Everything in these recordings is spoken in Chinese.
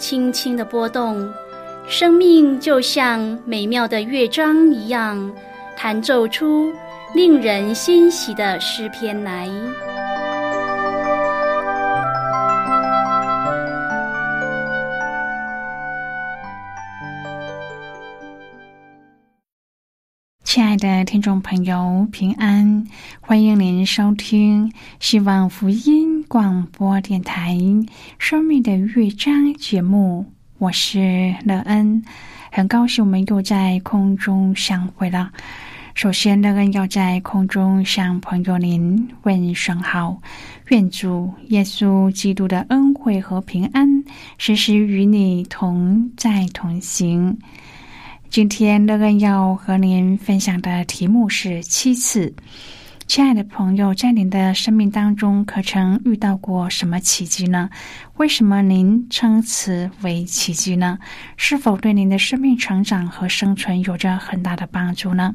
轻轻的波动，生命就像美妙的乐章一样，弹奏出令人欣喜的诗篇来。亲爱的听众朋友，平安！欢迎您收听希望福音广播电台《生命的乐章》节目，我是乐恩，很高兴我们又在空中相会了。首先，乐恩要在空中向朋友您问声好，愿主耶稣基督的恩惠和平安时时与你同在同行。今天乐恩要和您分享的题目是七次。亲爱的朋友，在您的生命当中，可曾遇到过什么奇迹呢？为什么您称此为奇迹呢？是否对您的生命成长和生存有着很大的帮助呢？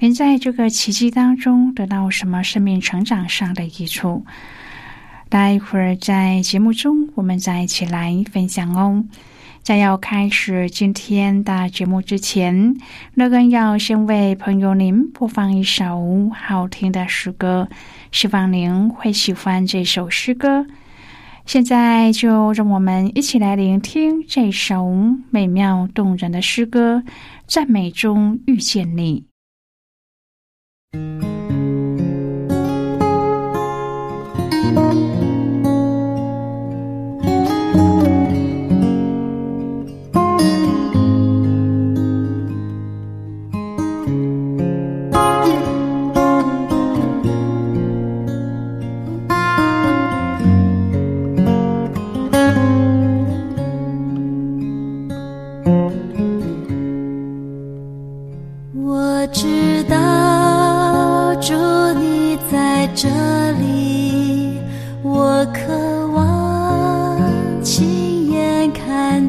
您在这个奇迹当中得到什么生命成长上的益处？待会儿在节目中，我们再一起来分享哦。在要开始今天的节目之前，乐根要先为朋友您播放一首好听的诗歌，希望您会喜欢这首诗歌。现在就让我们一起来聆听这首美妙动人的诗歌，赞美中遇见你。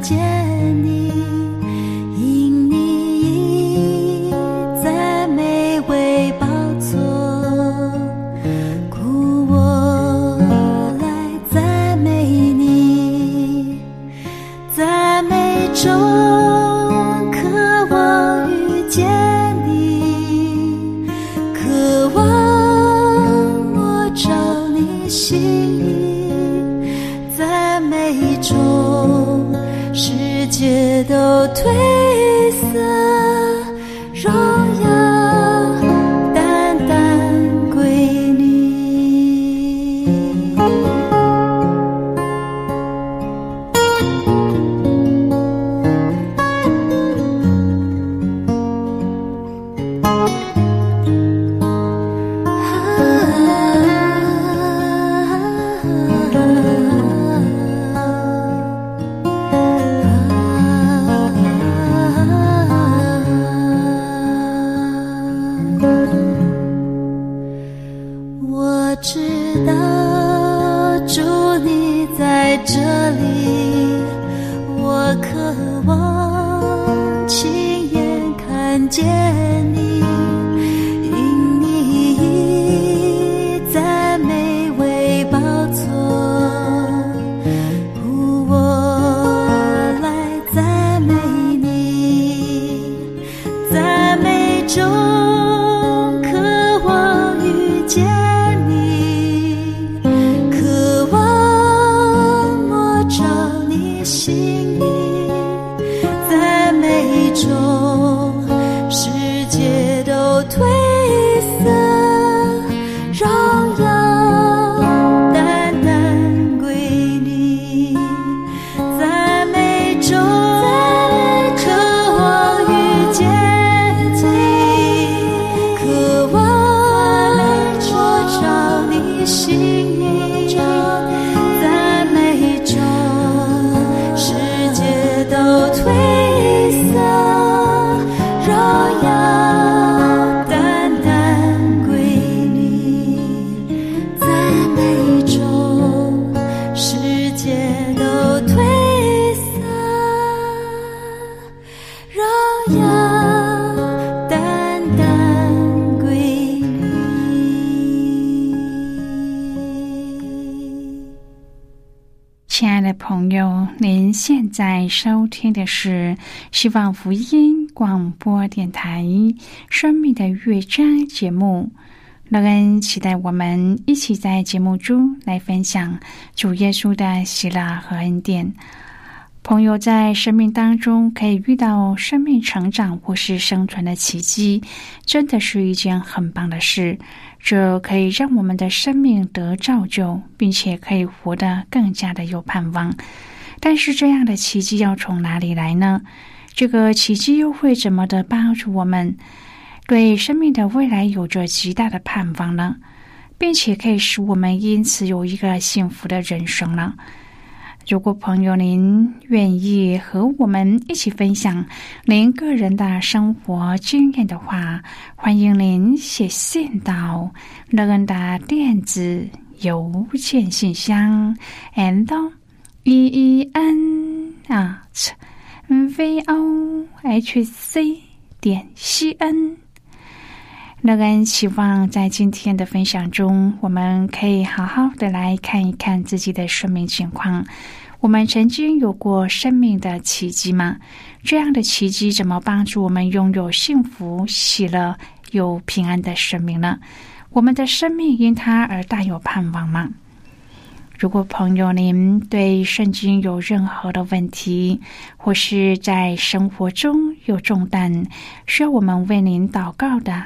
界中是亲爱的朋友您现在收听的是希望福音广播电台《生命的乐章》节目。乐恩期待我们一起在节目中来分享主耶稣的喜乐和恩典。朋友在生命当中可以遇到生命成长或是生存的奇迹，真的是一件很棒的事。这可以让我们的生命得造就，并且可以活得更加的有盼望。但是，这样的奇迹要从哪里来呢？这个奇迹又会怎么的帮助我们对生命的未来有着极大的盼望呢？并且可以使我们因此有一个幸福的人生呢？如果朋友您愿意和我们一起分享您个人的生活经验的话，欢迎您写信到乐恩的电子邮件信箱，and e e n at v o h c 点 c n。乐恩希望在今天的分享中，我们可以好好的来看一看自己的生命情况。我们曾经有过生命的奇迹吗？这样的奇迹怎么帮助我们拥有幸福、喜乐、有平安的生命呢？我们的生命因它而大有盼望吗？如果朋友您对圣经有任何的问题，或是在生活中有重担需要我们为您祷告的，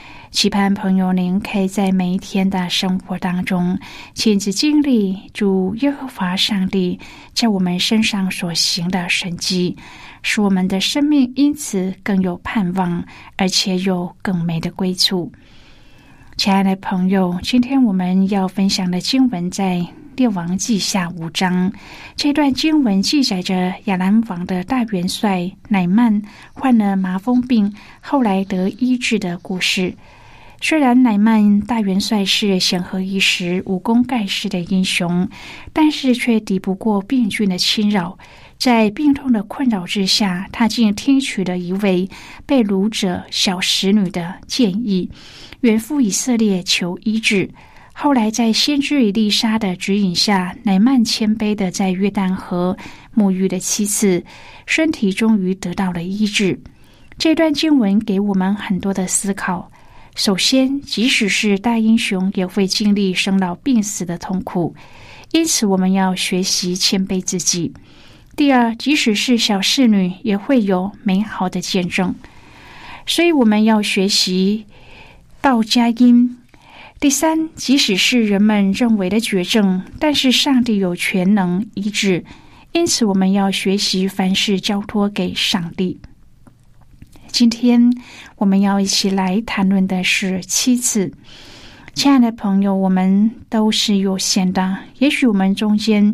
期盼朋友您可以在每一天的生活当中，亲自经历主耶和华上帝在我们身上所行的神迹。使我们的生命因此更有盼望，而且有更美的归处。亲爱的朋友，今天我们要分享的经文在《列王记下》五章。这段经文记载着亚兰王的大元帅乃曼患了麻风病，后来得医治的故事。虽然乃曼大元帅是显赫一时、武功盖世的英雄，但是却抵不过病菌的侵扰。在病痛的困扰之下，他竟听取了一位被掳者小使女的建议，远赴以色列求医治。后来，在先知以利沙的指引下，乃曼谦卑的在约旦河沐浴了七次，身体终于得到了医治。这段经文给我们很多的思考。首先，即使是大英雄，也会经历生老病死的痛苦，因此我们要学习谦卑自己。第二，即使是小侍女，也会有美好的见证，所以我们要学习道家音。第三，即使是人们认为的绝症，但是上帝有全能医治，因此我们要学习凡事交托给上帝。今天我们要一起来谈论的是妻子，亲爱的朋友，我们都是有限的，也许我们中间。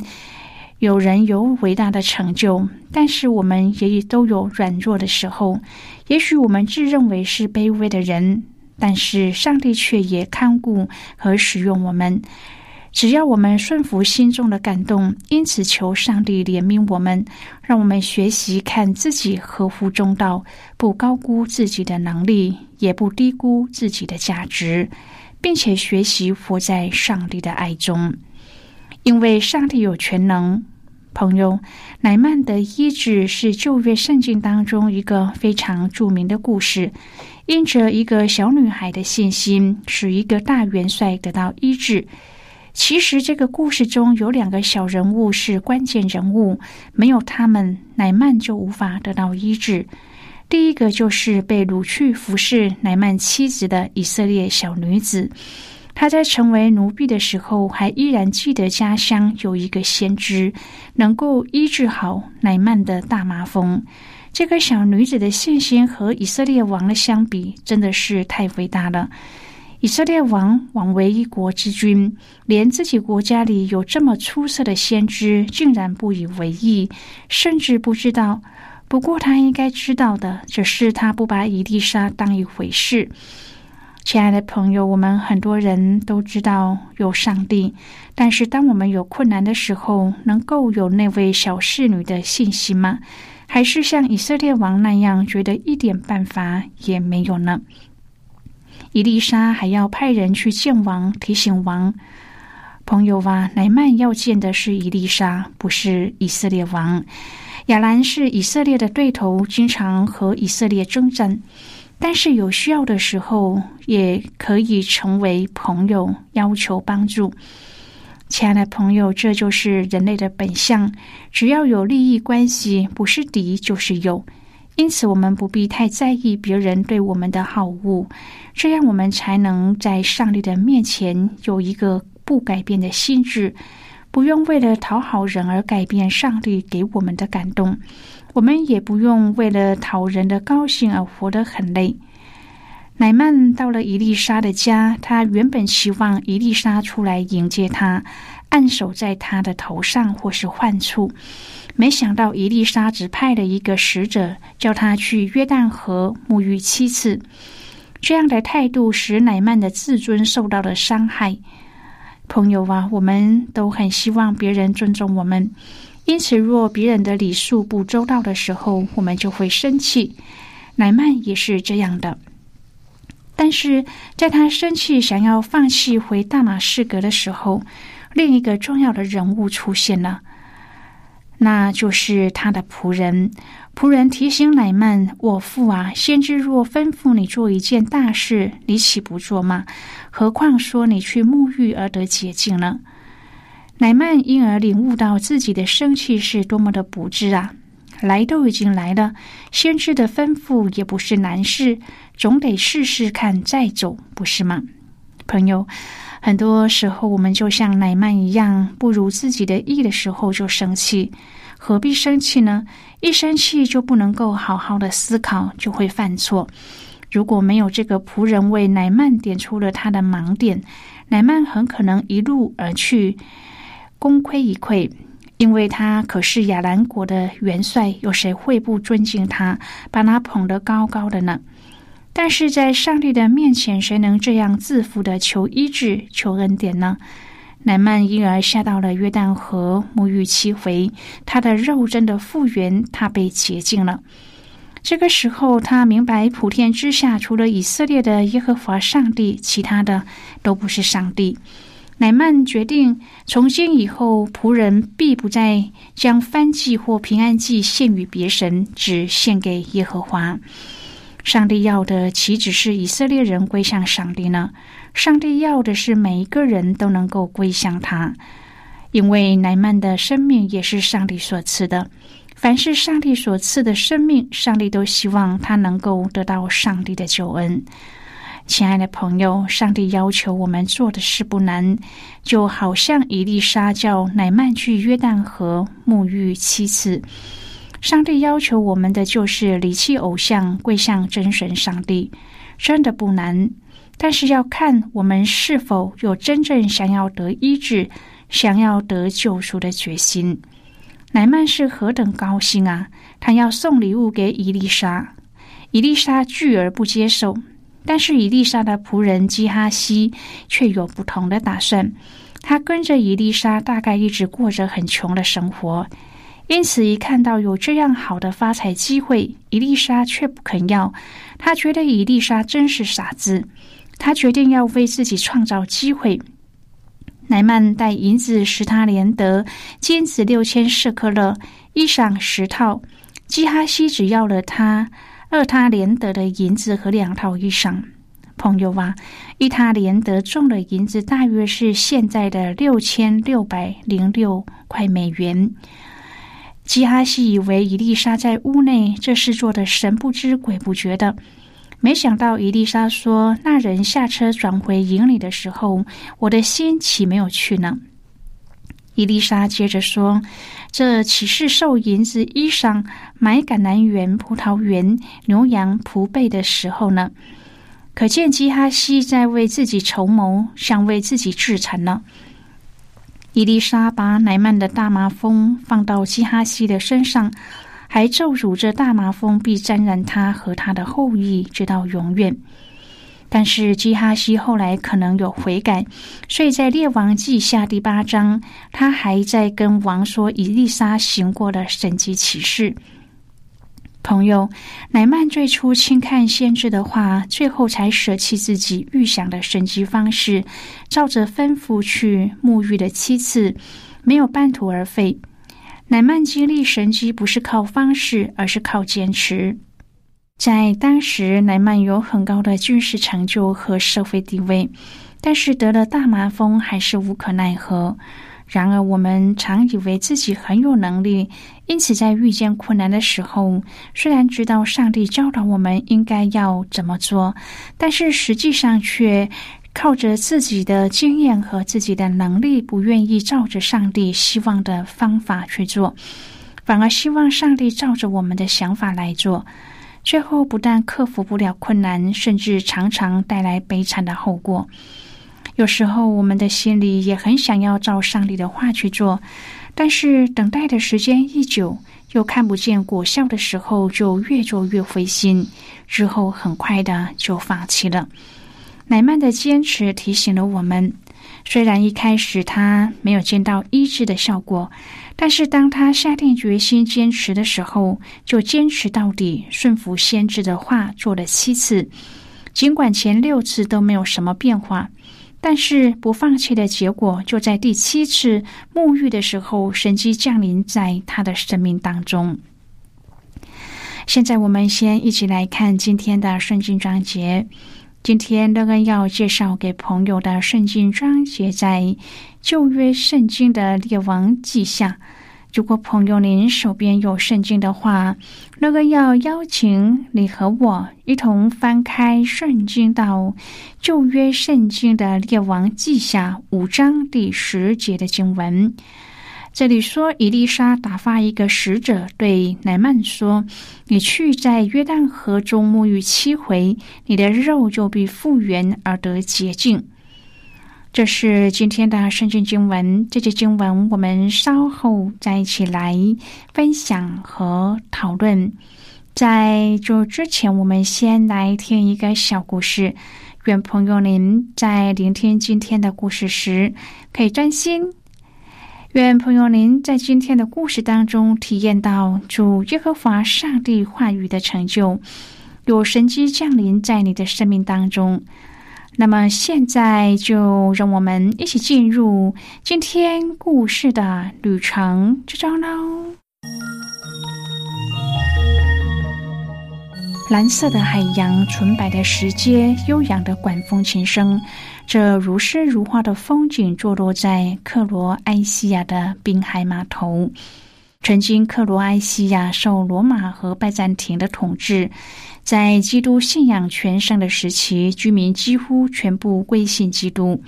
有人有伟大的成就，但是我们也都有软弱的时候。也许我们自认为是卑微的人，但是上帝却也看顾和使用我们。只要我们顺服心中的感动，因此求上帝怜悯我们，让我们学习看自己合乎中道，不高估自己的能力，也不低估自己的价值，并且学习活在上帝的爱中。因为上帝有全能，朋友，乃曼的医治是旧约圣经当中一个非常著名的故事。因着一个小女孩的信心，使一个大元帅得到医治。其实这个故事中有两个小人物是关键人物，没有他们，乃曼就无法得到医治。第一个就是被掳去服侍乃曼妻子的以色列小女子。她在成为奴婢的时候，还依然记得家乡有一个先知，能够医治好乃曼的大麻风。这个小女子的信心和以色列王的相比，真的是太伟大了。以色列王枉为一国之君，连自己国家里有这么出色的先知，竟然不以为意，甚至不知道。不过他应该知道的，只是他不把伊丽莎当一回事。亲爱的朋友，我们很多人都知道有上帝，但是当我们有困难的时候，能够有那位小侍女的信息吗？还是像以色列王那样，觉得一点办法也没有呢？伊丽莎还要派人去见王，提醒王朋友啊，乃曼要见的是伊丽莎，不是以色列王。亚兰是以色列的对头，经常和以色列征战。但是有需要的时候，也可以成为朋友，要求帮助。亲爱的朋友，这就是人类的本相。只要有利益关系，不是敌就是友。因此，我们不必太在意别人对我们的好恶，这样我们才能在上帝的面前有一个不改变的心智，不用为了讨好人而改变上帝给我们的感动。我们也不用为了讨人的高兴而活得很累。乃曼到了伊丽莎的家，他原本期望伊丽莎出来迎接他，按手在他的头上或是患处，没想到伊丽莎只派了一个使者，叫他去约旦河沐浴七次。这样的态度使乃曼的自尊受到了伤害。朋友啊，我们都很希望别人尊重我们。因此，若别人的礼数不周到的时候，我们就会生气。乃曼也是这样的。但是，在他生气想要放弃回大马士革的时候，另一个重要的人物出现了，那就是他的仆人。仆人提醒乃曼：“我父啊，先知若吩咐你做一件大事，你岂不做吗？何况说你去沐浴而得洁净呢。”乃曼因而领悟到自己的生气是多么的不智啊！来都已经来了，先知的吩咐也不是难事，总得试试看再走，不是吗？朋友，很多时候我们就像乃曼一样，不如自己的意的时候就生气，何必生气呢？一生气就不能够好好的思考，就会犯错。如果没有这个仆人为乃曼点出了他的盲点，乃曼很可能一路而去。功亏一篑，因为他可是亚兰国的元帅，有谁会不尊敬他，把他捧得高高的呢？但是在上帝的面前，谁能这样自负的求医治、求恩典呢？乃曼因而下到了约旦河沐浴七回，他的肉真的复原，他被洁净了。这个时候，他明白普天之下除了以色列的耶和华上帝，其他的都不是上帝。乃曼决定，从今以后，仆人必不再将燔祭或平安祭献与别神，只献给耶和华。上帝要的岂止是以色列人归向上帝呢？上帝要的是每一个人都能够归向他，因为乃曼的生命也是上帝所赐的。凡是上帝所赐的生命，上帝都希望他能够得到上帝的救恩。亲爱的朋友，上帝要求我们做的事不难，就好像伊丽莎叫乃曼去约旦河沐浴七次。上帝要求我们的就是离弃偶像，跪向真神上帝，真的不难。但是要看我们是否有真正想要得医治、想要得救赎的决心。乃曼是何等高兴啊！他要送礼物给伊丽莎，伊丽莎拒而不接受。但是伊丽莎的仆人基哈西却有不同的打算。他跟着伊丽莎，大概一直过着很穷的生活。因此，一看到有这样好的发财机会，伊丽莎却不肯要。他觉得伊丽莎真是傻子。他决定要为自己创造机会。乃曼带银子十他连德，金子六千舍克勒，衣裳十套。基哈西只要了他。二他连得的银子和两套衣裳，朋友啊，一他连得中的银子大约是现在的六千六百零六块美元。基哈西以为伊丽莎在屋内，这事做的神不知鬼不觉的。没想到伊丽莎说：“那人下车转回营里的时候，我的心岂没有去呢？”伊丽莎接着说：“这岂是受银子、衣裳、买橄榄园、葡萄园、牛羊、仆背的时候呢？可见基哈西在为自己筹谋，想为自己制产呢。”伊丽莎把莱曼的大麻风放到基哈西的身上，还咒诅着大麻风必沾染他和他的后裔，直到永远。但是基哈西后来可能有悔改，所以在列王记下第八章，他还在跟王说伊丽莎行过的神迹启示。朋友，乃曼最初轻看先知的话，最后才舍弃自己预想的神迹方式，照着吩咐去沐浴的七次，没有半途而废。乃曼经历神迹不是靠方式，而是靠坚持。在当时，乃曼有很高的军事成就和社会地位，但是得了大麻风还是无可奈何。然而，我们常以为自己很有能力，因此在遇见困难的时候，虽然知道上帝教导我们应该要怎么做，但是实际上却靠着自己的经验和自己的能力，不愿意照着上帝希望的方法去做，反而希望上帝照着我们的想法来做。最后不但克服不了困难，甚至常常带来悲惨的后果。有时候我们的心里也很想要照上帝的话去做，但是等待的时间一久，又看不见果效的时候，就越做越灰心，之后很快的就放弃了。乃曼的坚持提醒了我们。虽然一开始他没有见到医治的效果，但是当他下定决心坚持的时候，就坚持到底，顺服先知的话做了七次。尽管前六次都没有什么变化，但是不放弃的结果就在第七次沐浴的时候，神迹降临在他的生命当中。现在我们先一起来看今天的圣经章节。今天乐恩要介绍给朋友的圣经章节，在旧约圣经的列王记下。如果朋友您手边有圣经的话，那个要邀请你和我一同翻开圣经到旧约圣经的列王记下五章第十节的经文。这里说，伊丽莎打发一个使者对乃曼说：“你去在约旦河中沐浴七回，你的肉就必复原而得洁净。”这是今天的圣经经文。这节经文我们稍后再一起来分享和讨论。在这之前，我们先来听一个小故事。愿朋友您在聆听今天的故事时，可以专心。愿朋友您在今天的故事当中体验到主耶和华上帝话语的成就，有神机降临在你的生命当中。那么现在就让我们一起进入今天故事的旅程之中喽。蓝色的海洋，纯白的石阶，悠扬的管风琴声。这如诗如画的风景，坐落在克罗埃西亚的滨海码头。曾经，克罗埃西亚受罗马和拜占庭的统治，在基督信仰全盛的时期，居民几乎全部归信基督。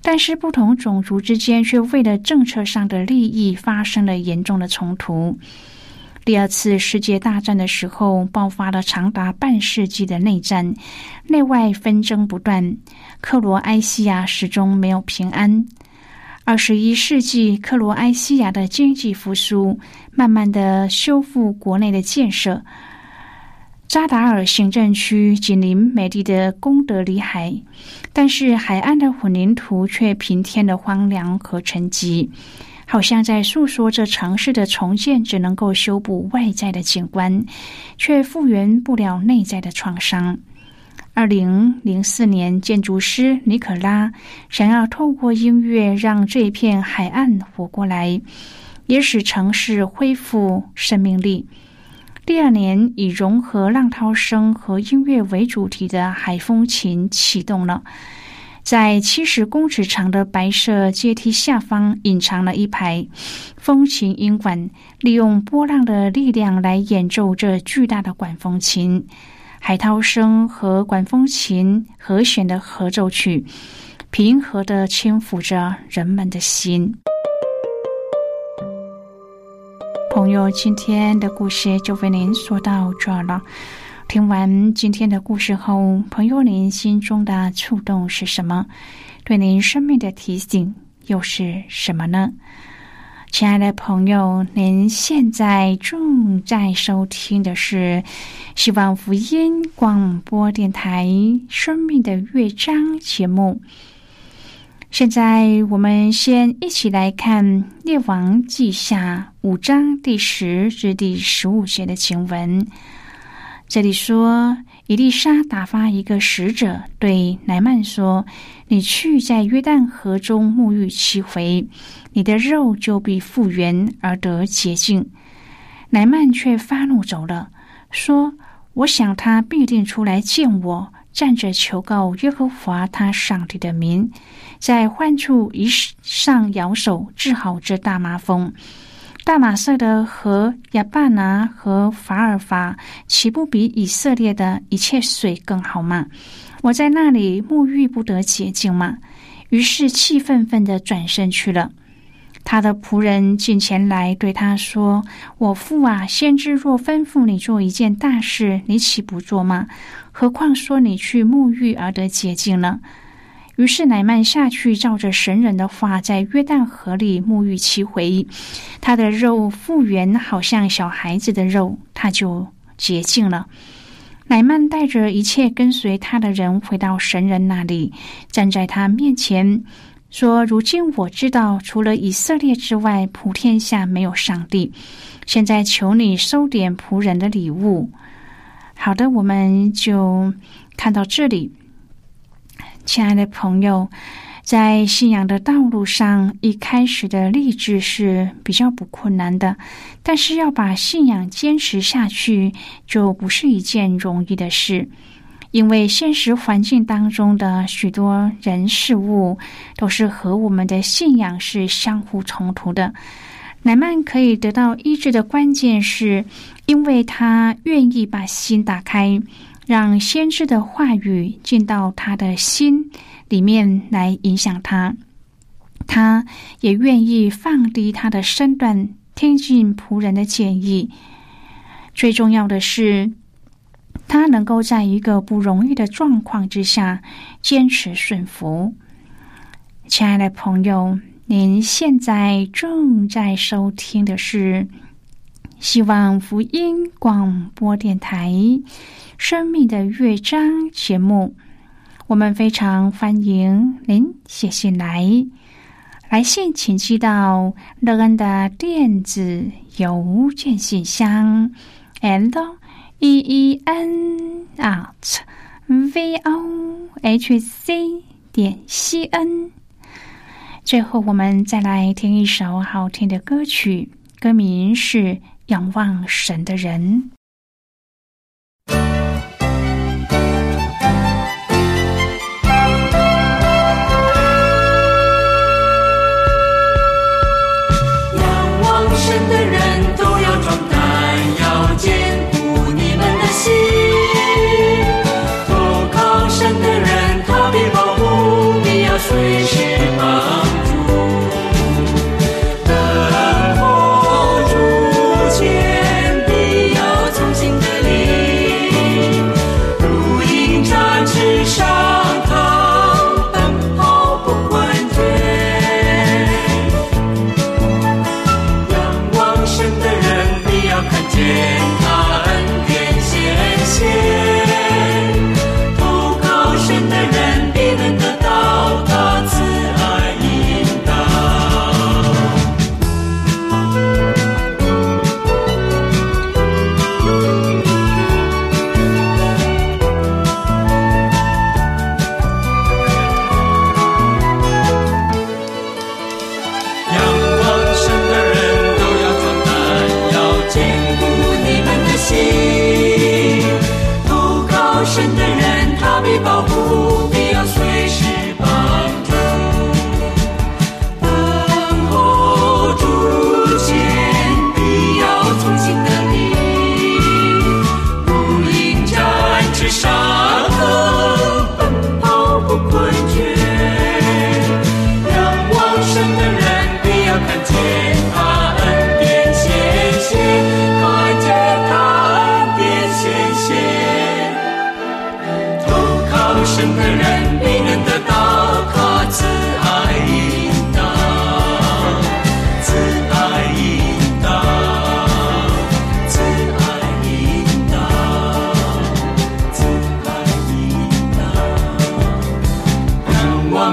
但是，不同种族之间却为了政策上的利益发生了严重的冲突。第二次世界大战的时候，爆发了长达半世纪的内战，内外纷争不断，克罗埃西亚始终没有平安。二十一世纪，克罗埃西亚的经济复苏，慢慢的修复国内的建设。扎达尔行政区紧邻美丽的功德里海，但是海岸的混凝土却平添了荒凉和沉寂。好像在诉说着城市的重建只能够修补外在的景观，却复原不了内在的创伤。二零零四年，建筑师尼可拉想要透过音乐让这片海岸活过来，也使城市恢复生命力。第二年，以融合浪涛声和音乐为主题的海风琴启动了。在七十公尺长的白色阶梯下方，隐藏了一排风琴音管，利用波浪的力量来演奏这巨大的管风琴、海涛声和管风琴和弦的合奏曲，平和的轻抚着人们的心。朋友，今天的故事就为您说到这儿了。听完今天的故事后，朋友，您心中的触动是什么？对您生命的提醒又是什么呢？亲爱的朋友，您现在正在收听的是希望福音广播电台《生命的乐章》节目。现在，我们先一起来看《列王记下》五章第十至第十五节的经文。这里说，伊丽莎打发一个使者对乃曼说：“你去在约旦河中沐浴七回，你的肉就必复原而得洁净。”乃曼却发怒走了，说：“我想他必定出来见我，站着求告耶和华他上帝的名，在患处一上摇手治好这大麻风。”大马色的和亚巴拿和法尔法，岂不比以色列的一切水更好吗？我在那里沐浴不得洁净吗？于是气愤愤的转身去了。他的仆人进前来对他说：“我父啊，先知若吩咐你做一件大事，你岂不做吗？何况说你去沐浴而得洁净呢？”于是乃曼下去，照着神人的话，在约旦河里沐浴七回，他的肉复原，好像小孩子的肉，他就洁净了。乃曼带着一切跟随他的人回到神人那里，站在他面前说：“如今我知道，除了以色列之外，普天下没有上帝。现在求你收点仆人的礼物。”好的，我们就看到这里。亲爱的朋友，在信仰的道路上，一开始的励志是比较不困难的，但是要把信仰坚持下去，就不是一件容易的事。因为现实环境当中的许多人事物，都是和我们的信仰是相互冲突的。乃曼可以得到医治的关键，是因为他愿意把心打开。让先知的话语进到他的心里面来影响他，他也愿意放低他的身段，听进仆人的建议。最重要的是，他能够在一个不容易的状况之下坚持顺服。亲爱的朋友，您现在正在收听的是希望福音广播电台。生命的乐章节目，我们非常欢迎您写信来。来信请寄到乐恩的电子邮件信箱，l e e n at v o h c 点 c n。最后，我们再来听一首好听的歌曲，歌名是《仰望神的人。仰望神的人多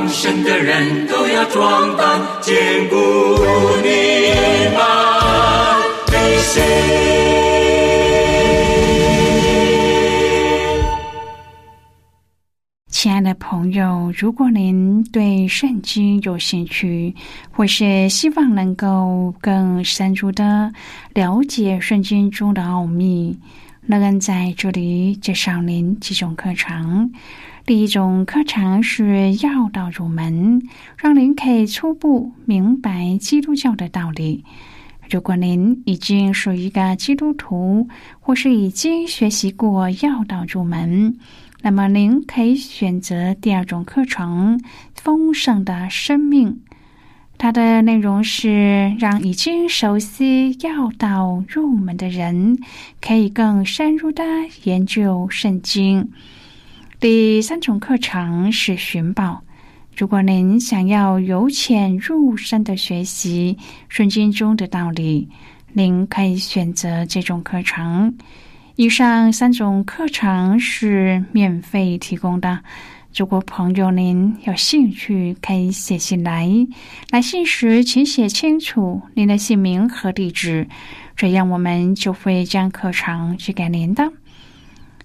神的人都要壮胆，坚固你们的心。亲爱的朋友，如果您对圣经有兴趣，或是希望能够更深入的了解圣经中的奥秘，乐恩在这里介绍您几种课程。第一种课程是要道入门，让您可以初步明白基督教的道理。如果您已经是一个基督徒，或是已经学习过要道入门。那么，您可以选择第二种课程《丰盛的生命》，它的内容是让已经熟悉要道入门的人可以更深入的研究圣经。第三种课程是寻宝。如果您想要由浅入深的学习圣经中的道理，您可以选择这种课程。以上三种课程是免费提供的。如果朋友您有兴趣，可以写信来。来信时请写清楚您的姓名和地址，这样我们就会将课程寄给您的。